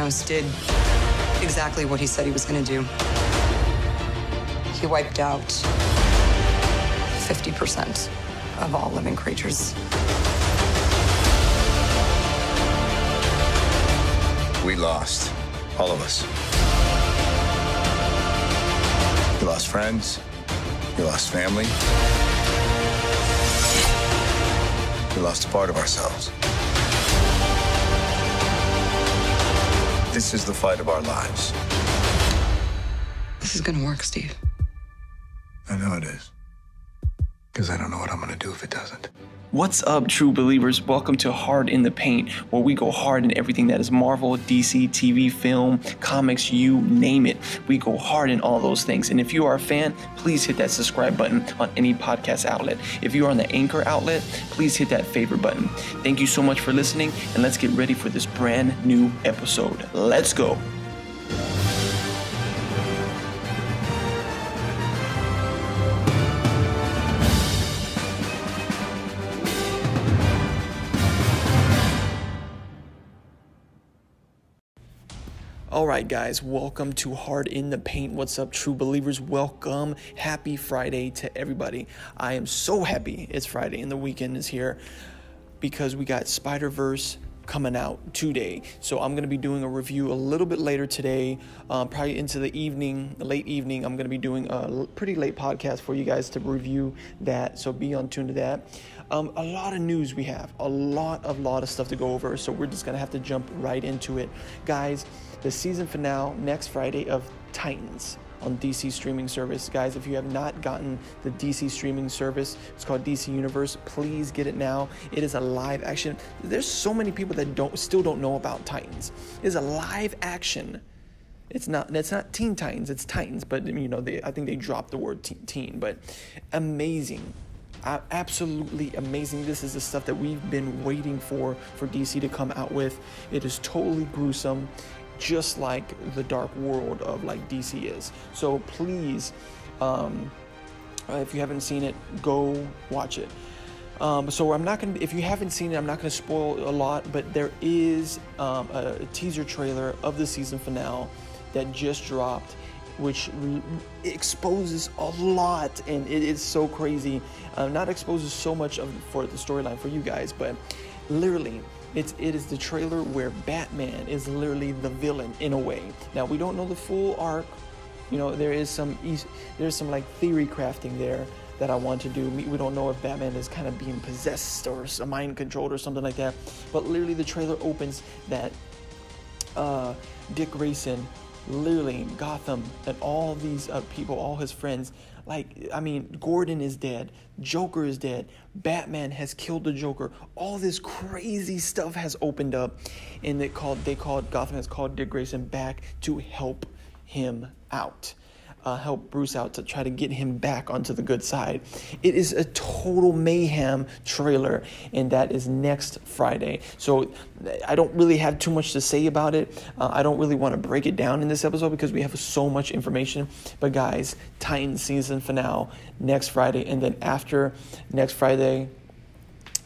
Thanos did exactly what he said he was going to do. He wiped out 50% of all living creatures. We lost. All of us. We lost friends. We lost family. We lost a part of ourselves. This is the fight of our lives. This is to work, Steve. I know it is. Because I don't know what I'm going to do if it doesn't. What's up, true believers? Welcome to Hard in the Paint, where we go hard in everything that is Marvel, DC, TV, film, comics, you name it. We go hard in all those things. And if you are a fan, please hit that subscribe button on any podcast outlet. If you are on the Anchor outlet, please hit that favorite button. Thank you so much for listening, and let's get ready for this brand new episode. Let's go. Right, guys, welcome to Hard in the Paint. What's up, true believers? Welcome. Happy Friday to everybody. I am so happy it's Friday and the weekend is here because we got Spider Verse coming out today. So I'm going to be doing a review a little bit later today, uh, probably into the evening, late evening. I'm going to be doing a pretty late podcast for you guys to review that. So be on tune to that. Um, a lot of news we have, a lot of lot of stuff to go over. So we're just going to have to jump right into it, guys the season finale next Friday of Titans on DC streaming service. Guys, if you have not gotten the DC streaming service, it's called DC Universe. Please get it now. It is a live action. There's so many people that don't still don't know about Titans. It is a live action. It's not it's not Teen Titans, it's Titans, but you know, they, I think they dropped the word teen, but amazing. Uh, absolutely amazing. This is the stuff that we've been waiting for for DC to come out with. It is totally gruesome just like the dark world of like DC is. So please, um, if you haven't seen it, go watch it. Um, so I'm not gonna. If you haven't seen it, I'm not gonna spoil a lot. But there is um, a, a, teaser trailer of the season finale that just dropped, which re- exposes a lot, and it is so crazy. Uh, not exposes so much of for the storyline for you guys, but literally it's it is the trailer where Batman is literally the villain in a way. Now we don't know the full arc. You know there is some there's some like theory crafting there that I want to do. We don't know if Batman is kind of being possessed or mind controlled or something like that. But literally the trailer opens that uh, Dick Grayson, literally Gotham, and all these uh, people, all his friends. Like, I mean, Gordon is dead, Joker is dead, Batman has killed the Joker. All this crazy stuff has opened up, and they called they called Gotham has called Dick Grayson back to help him out uh, help Bruce out to try to get him back onto the good side. It is a total mayhem trailer, and that is next Friday. So I don't really have too much to say about it. Uh, I don't really want to break it down in this episode because we have so much information. But guys, Titan season finale next Friday, and then after next Friday,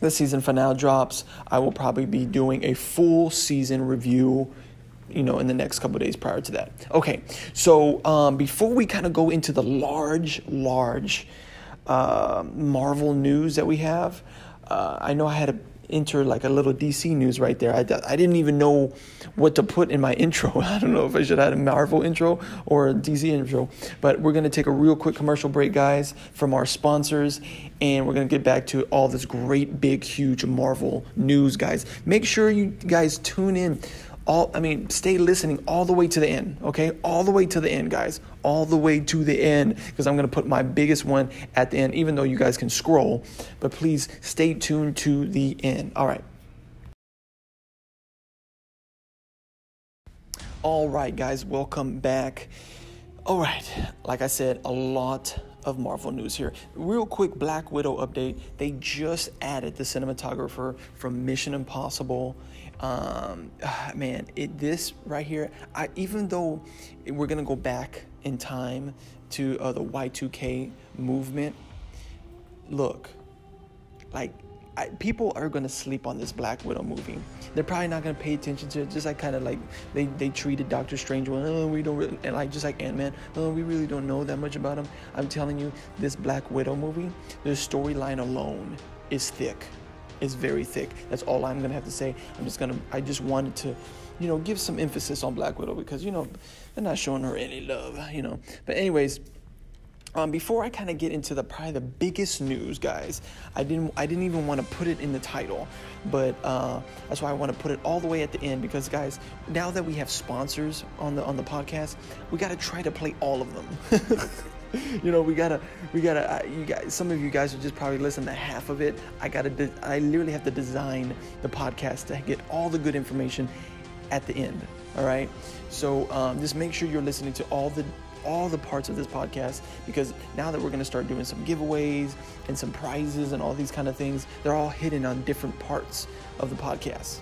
the season finale drops, I will probably be doing a full season review you know, in the next couple days prior to that. Okay, so um, before we kind of go into the large, large uh, Marvel news that we have, uh, I know I had to enter like a little DC news right there. I, I didn't even know what to put in my intro. I don't know if I should have a Marvel intro or a DC intro, but we're going to take a real quick commercial break, guys, from our sponsors, and we're going to get back to all this great, big, huge Marvel news, guys. Make sure you guys tune in all I mean, stay listening all the way to the end, okay? All the way to the end, guys. All the way to the end because I'm going to put my biggest one at the end even though you guys can scroll, but please stay tuned to the end. All right. All right, guys, welcome back. All right, like I said, a lot of Marvel news here. Real quick Black Widow update. They just added the cinematographer from Mission Impossible um, man, it this right here. I even though we're gonna go back in time to uh, the Y2K movement. Look, like I, people are gonna sleep on this Black Widow movie. They're probably not gonna pay attention to it. Just like kind of like they, they treated Doctor Strange. Well, oh, we don't really, and like just like Ant Man. Oh, we really don't know that much about him. I'm telling you, this Black Widow movie, the storyline alone is thick. It's very thick. That's all I'm gonna have to say. I'm just gonna. I just wanted to, you know, give some emphasis on Black Widow because you know they're not showing her any love. You know. But anyways. Um, before I kind of get into the probably the biggest news, guys, I didn't I didn't even want to put it in the title, but uh, that's why I want to put it all the way at the end because, guys, now that we have sponsors on the on the podcast, we got to try to play all of them. you know, we gotta we gotta uh, you guys. Some of you guys will just probably listen to half of it. I gotta de- I literally have to design the podcast to get all the good information at the end. All right, so um, just make sure you're listening to all the all the parts of this podcast because now that we're going to start doing some giveaways and some prizes and all these kind of things, they're all hidden on different parts of the podcast.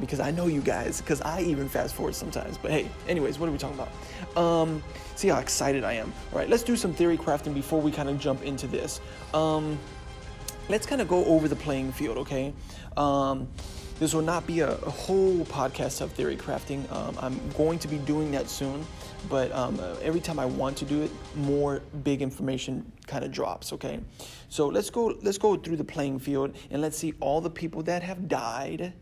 Because I know you guys, because I even fast forward sometimes. But hey, anyways, what are we talking about? Um, see how excited I am. All right, let's do some theory crafting before we kind of jump into this. Um, let's kind of go over the playing field, okay? Um, this will not be a, a, whole podcast of theory crafting. Um, I'm going to be doing that soon, but um, uh, every time I want to do it, more big information kind of drops. Okay, so let's go. Let's go through the playing field and let's see all the people that have died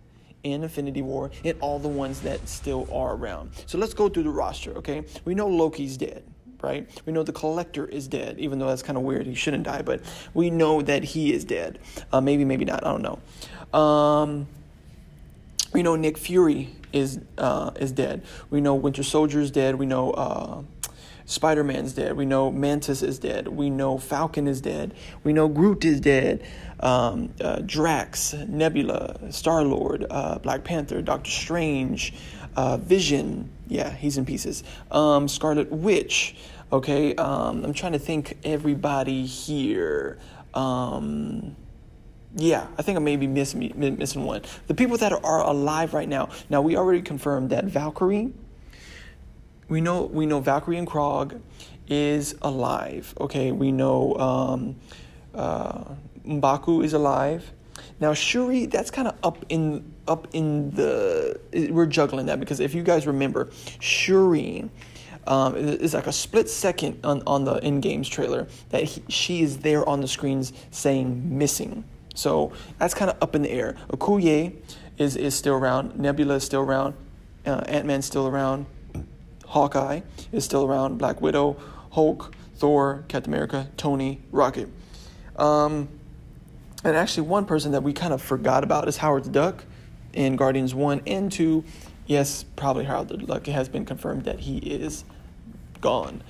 in Infinity War and all the ones that still are around. So let's go through the roster. Okay, we know Loki's dead right? We know the collector is dead, even though that's kind of weird. He shouldn't die, but we know that he is dead. Uh, maybe, maybe not. I don't know. Um, we know Nick Fury is uh, is dead. We know Winter Soldier is dead. We know uh, Spider Man's dead. We know Mantis is dead. We know Falcon is dead. We know Groot is dead. Um, uh, Drax, Nebula, Star Lord, uh, Black Panther, Doctor Strange, uh, Vision. Yeah, he's in pieces. Um, Scarlet Witch. Okay, um, I'm trying to think everybody here. Um, yeah, I think I may be missing missing one. The people that are alive right now. Now we already confirmed that Valkyrie. We know we know Valkyrie and Korg is alive. Okay, we know um, uh, Mbaku is alive. Now Shuri, that's kind of up in up in the. We're juggling that because if you guys remember, Shuri. Um, it's like a split second on, on the Endgame's trailer that he, she is there on the screens saying missing. So that's kind of up in the air. Okoye is, is still around. Nebula is still around. Uh, Ant Man's still around. Hawkeye is still around. Black Widow, Hulk, Thor, Captain America, Tony, Rocket. Um, and actually, one person that we kind of forgot about is Howard the Duck in Guardians 1 and 2. Yes, probably Howard the Duck. It has been confirmed that he is gone.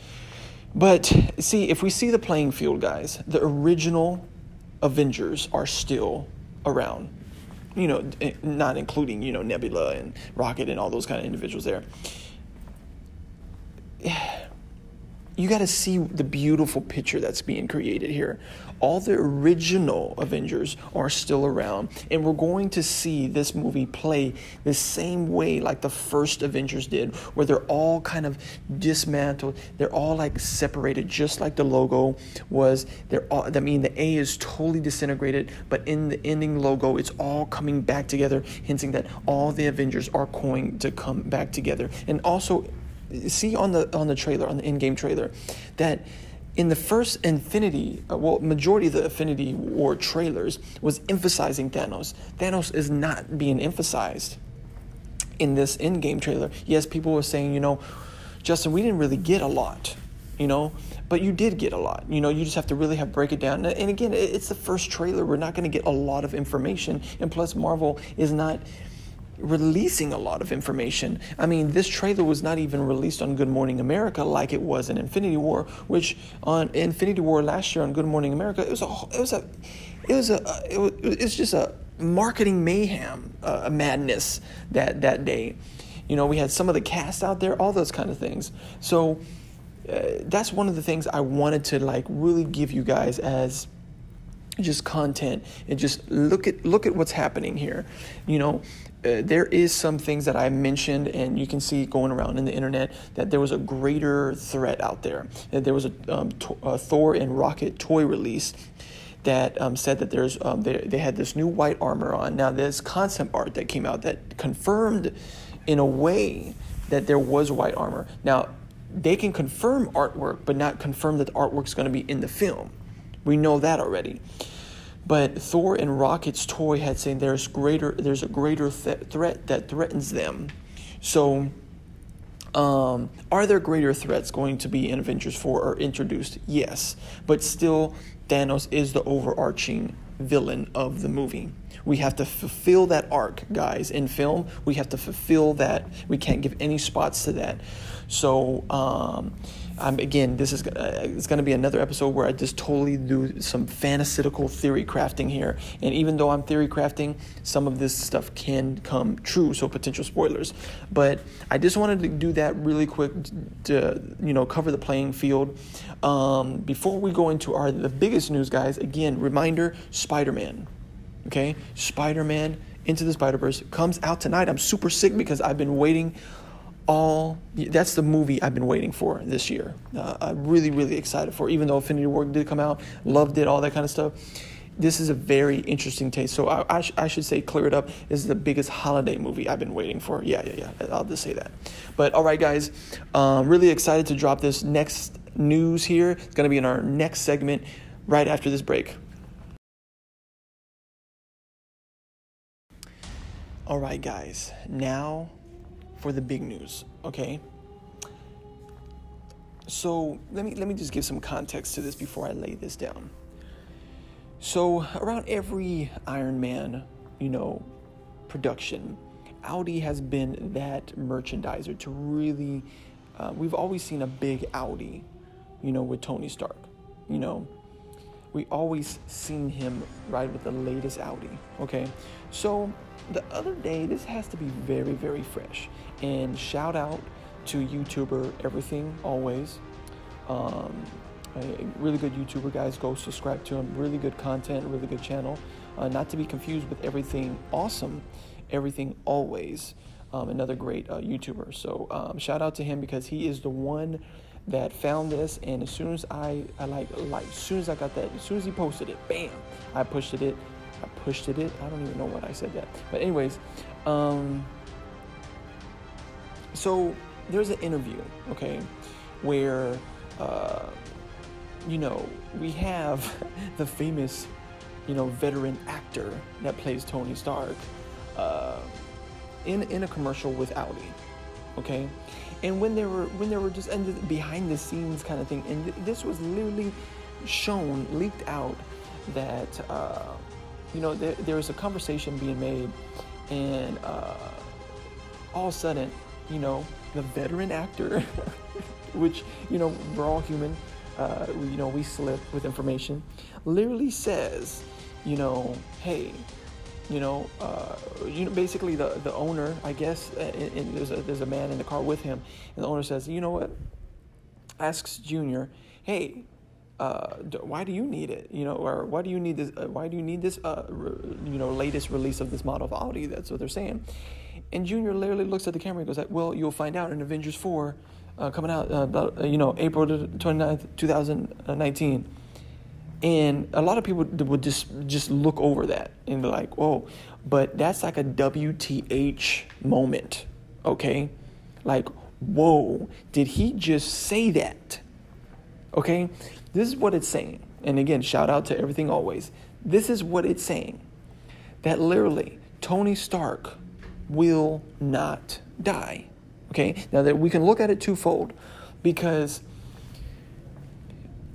But see, if we see the playing field, guys, the original Avengers are still around. You know, eh, not including, you know, Nebula and Rocket and all those kind of individuals there. You got to see the beautiful picture that's being created here all the original Avengers are still around, and we're going to see this movie play the same way like the first Avengers did, where they're all kind of dismantled, they're all like separated, just like the logo was. They're all, I mean, the A is totally disintegrated, but in the ending logo, it's all coming back together, hinting that all the Avengers are going to come back together. And also, see on the on the trailer, on the Endgame trailer, that in the first Infinity, uh, well, majority of the Infinity War trailers was emphasizing Thanos. Thanos is not being emphasized in this Endgame trailer. Yes, people were saying, you know, Justin, we didn't really get a lot, you know, but you did get a lot. You know, you just have to really have break it down. And again, it's the first trailer. We're not going to get a lot of information, and plus, Marvel is not releasing a lot of information. I mean, this trailer was not even released on Good Morning America like it was in Infinity War, which on Infinity War last year on Good Morning America, it was a it was a it was a it was, it's just a marketing mayhem, uh, a madness that that day. You know, we had some of the cast out there, all those kind of things. So uh, that's one of the things I wanted to like really give you guys as just content and just look at look at what's happening here you know uh, there is some things that I mentioned, and you can see going around in the internet that there was a greater threat out there. That there was a, um, to- a Thor and Rocket toy release that um, said that there's um, they, they had this new white armor on. Now, there's concept art that came out that confirmed, in a way, that there was white armor. Now, they can confirm artwork, but not confirm that the artwork's going to be in the film. We know that already. But Thor and Rocket's toy had saying there's greater there's a greater th- threat that threatens them. So um, are there greater threats going to be in Avengers 4 or introduced? Yes. But still, Thanos is the overarching villain of the movie. We have to fulfill that arc, guys. In film, we have to fulfill that. We can't give any spots to that. So, um, Again, this is uh, it's going to be another episode where I just totally do some fantastical theory crafting here. And even though I'm theory crafting, some of this stuff can come true. So potential spoilers. But I just wanted to do that really quick to you know cover the playing field. Um, before we go into our the biggest news, guys. Again, reminder: Spider-Man. Okay, Spider-Man into the Spider-Verse comes out tonight. I'm super sick because I've been waiting all that's the movie I've been waiting for this year. Uh, I'm really, really excited for. Even though Infinity War did come out, loved it, all that kind of stuff. This is a very interesting taste. So I, I, sh- I should say, clear it up. This is the biggest holiday movie I've been waiting for. Yeah, yeah, yeah. I'll just say that. But all right, guys, um, really excited to drop this next news here. It's going to be in our next segment right after this break. All right, guys. Now for the big news, okay? So let me let me just give some context to this before I lay this down. So around every Iron Man, you know, production, Audi has been that merchandiser to really. Uh, we've always seen a big Audi, you know, with Tony Stark. You know, we always seen him ride with the latest Audi. Okay, so the other day, this has to be very, very fresh. And shout out to YouTuber Everything Always. Um, a really good YouTuber, guys. Go subscribe to him. Really good content, really good channel. Uh, not to be confused with Everything Awesome, Everything Always. Um, another great uh, YouTuber. So um, shout out to him because he is the one that found this. And as soon as I, I like, like, as soon as I got that, as soon as he posted it, bam, I pushed it. I pushed it. I don't even know what I said that. But anyways, um, so there's an interview, okay, where uh, you know we have the famous, you know, veteran actor that plays Tony Stark uh, in in a commercial with Audi, okay, and when they were when they were just behind the scenes kind of thing, and th- this was literally shown leaked out that. Uh, you know, there, there was a conversation being made, and uh, all of a sudden, you know, the veteran actor, which, you know, we're all human, uh, you know, we slip with information, literally says, you know, hey, you know, uh, you know, basically the, the owner, I guess, and, there's, a, there's a man in the car with him, and the owner says, you know what, asks Junior, hey, uh, why do you need it? You know, or why do you need this? Uh, why do you need this? Uh, re, you know, latest release of this model of Audi. That's what they're saying. And Junior literally looks at the camera and goes, like, "Well, you'll find out in Avengers Four, uh, coming out uh, about uh, you know April 29th, 2019." And a lot of people would just just look over that and be like, "Whoa!" But that's like a WTH moment, okay? Like, whoa! Did he just say that? Okay, this is what it's saying. And again, shout out to everything always. This is what it's saying that literally Tony Stark will not die. Okay, now that we can look at it twofold because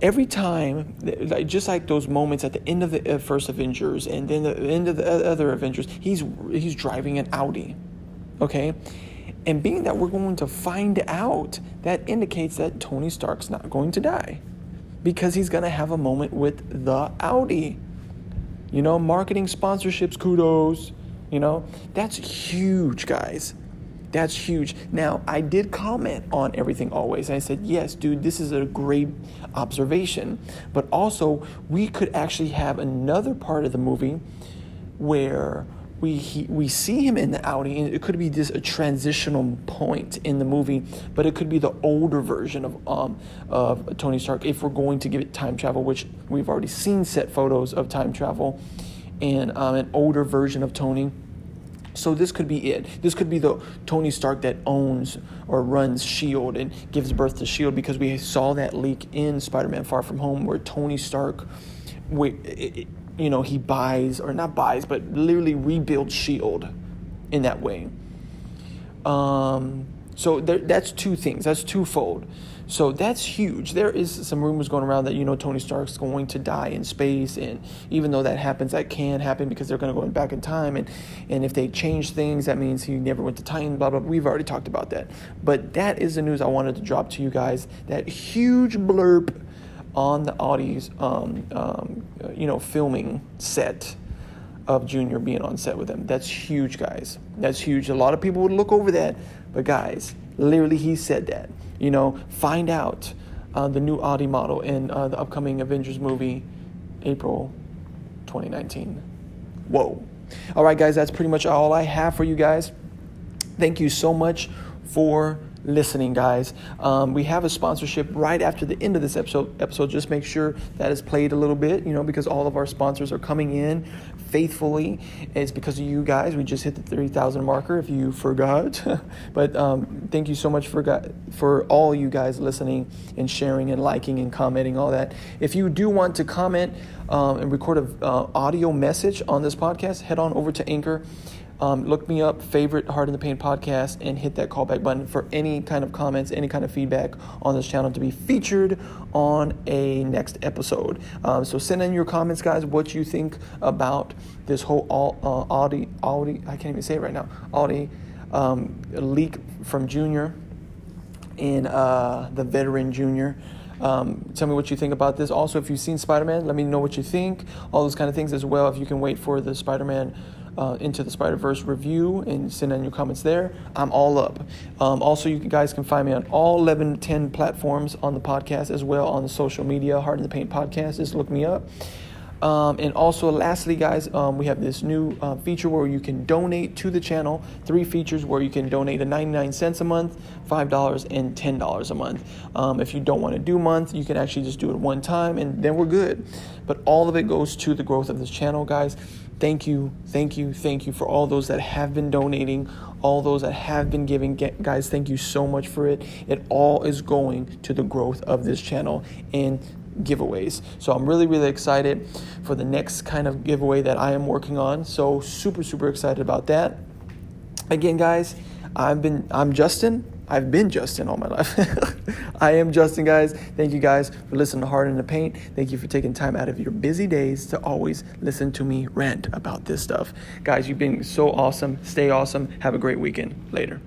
every time, just like those moments at the end of the uh, first Avengers and then the end of the other Avengers, he's he's driving an Audi. Okay, and being that we're going to find out, that indicates that Tony Stark's not going to die because he's going to have a moment with the Audi. You know, marketing sponsorships, kudos. You know, that's huge, guys. That's huge. Now, I did comment on everything always. I said, yes, dude, this is a great observation. But also, we could actually have another part of the movie where we he, we see him in the Audi, and it could be just a transitional point in the movie, but it could be the older version of um of Tony Stark if we're going to give it time travel, which we've already seen set photos of time travel, and um, an older version of Tony. So this could be it. This could be the Tony Stark that owns or runs Shield and gives birth to Shield because we saw that leak in Spider-Man: Far From Home where Tony Stark, you know, he buys or not buys, but literally rebuilds Shield in that way. Um, so there, that's two things. That's twofold. So that's huge. There is some rumors going around that you know Tony Stark's going to die in space, and even though that happens, that can happen because they're going to go back in time, and and if they change things, that means he never went to Titan. Blah blah. We've already talked about that, but that is the news I wanted to drop to you guys. That huge blurb on the Audi's um, um, you know filming set of Junior being on set with him. That's huge, guys. That's huge. A lot of people would look over that, but guys, literally, he said that. You know, find out uh, the new Audi model in uh, the upcoming Avengers movie, April 2019. Whoa. All right, guys, that's pretty much all I have for you guys. Thank you so much for listening, guys. Um, we have a sponsorship right after the end of this episode. Episode, just make sure that is played a little bit, you know, because all of our sponsors are coming in faithfully. It's because of you guys. We just hit the 3,000 marker. If you forgot, but um, thank you so much for for all you guys listening and sharing and liking and commenting all that. If you do want to comment um, and record an uh, audio message on this podcast, head on over to Anchor um, look me up, favorite Hard in the Paint podcast, and hit that callback button for any kind of comments, any kind of feedback on this channel to be featured on a next episode. Um, so send in your comments, guys, what you think about this whole uh, Audi, Audi, I can't even say it right now, Audi um, leak from Junior in uh, the veteran Junior. Um, tell me what you think about this. Also, if you've seen Spider Man, let me know what you think. All those kind of things as well. If you can wait for the Spider Man uh, into the Spider Verse review and send in your comments there. I'm all up. Um, also, you guys can find me on all 11 10 platforms on the podcast as well on the social media. Hard in the Paint podcast. Just look me up. Um, and also, lastly, guys, um, we have this new uh, feature where you can donate to the channel. Three features where you can donate a 99 cents a month, $5, and $10 a month. Um, if you don't want to do month, you can actually just do it one time and then we're good. But all of it goes to the growth of this channel, guys. Thank you, thank you, thank you for all those that have been donating, all those that have been giving. Guys, thank you so much for it. It all is going to the growth of this channel and giveaways. So I'm really, really excited for the next kind of giveaway that I am working on. So super, super excited about that. Again, guys, I've been I'm Justin. I've been Justin all my life. I am Justin, guys. Thank you guys for listening to Hard in the Paint. Thank you for taking time out of your busy days to always listen to me rant about this stuff. Guys, you've been so awesome. Stay awesome. Have a great weekend. Later.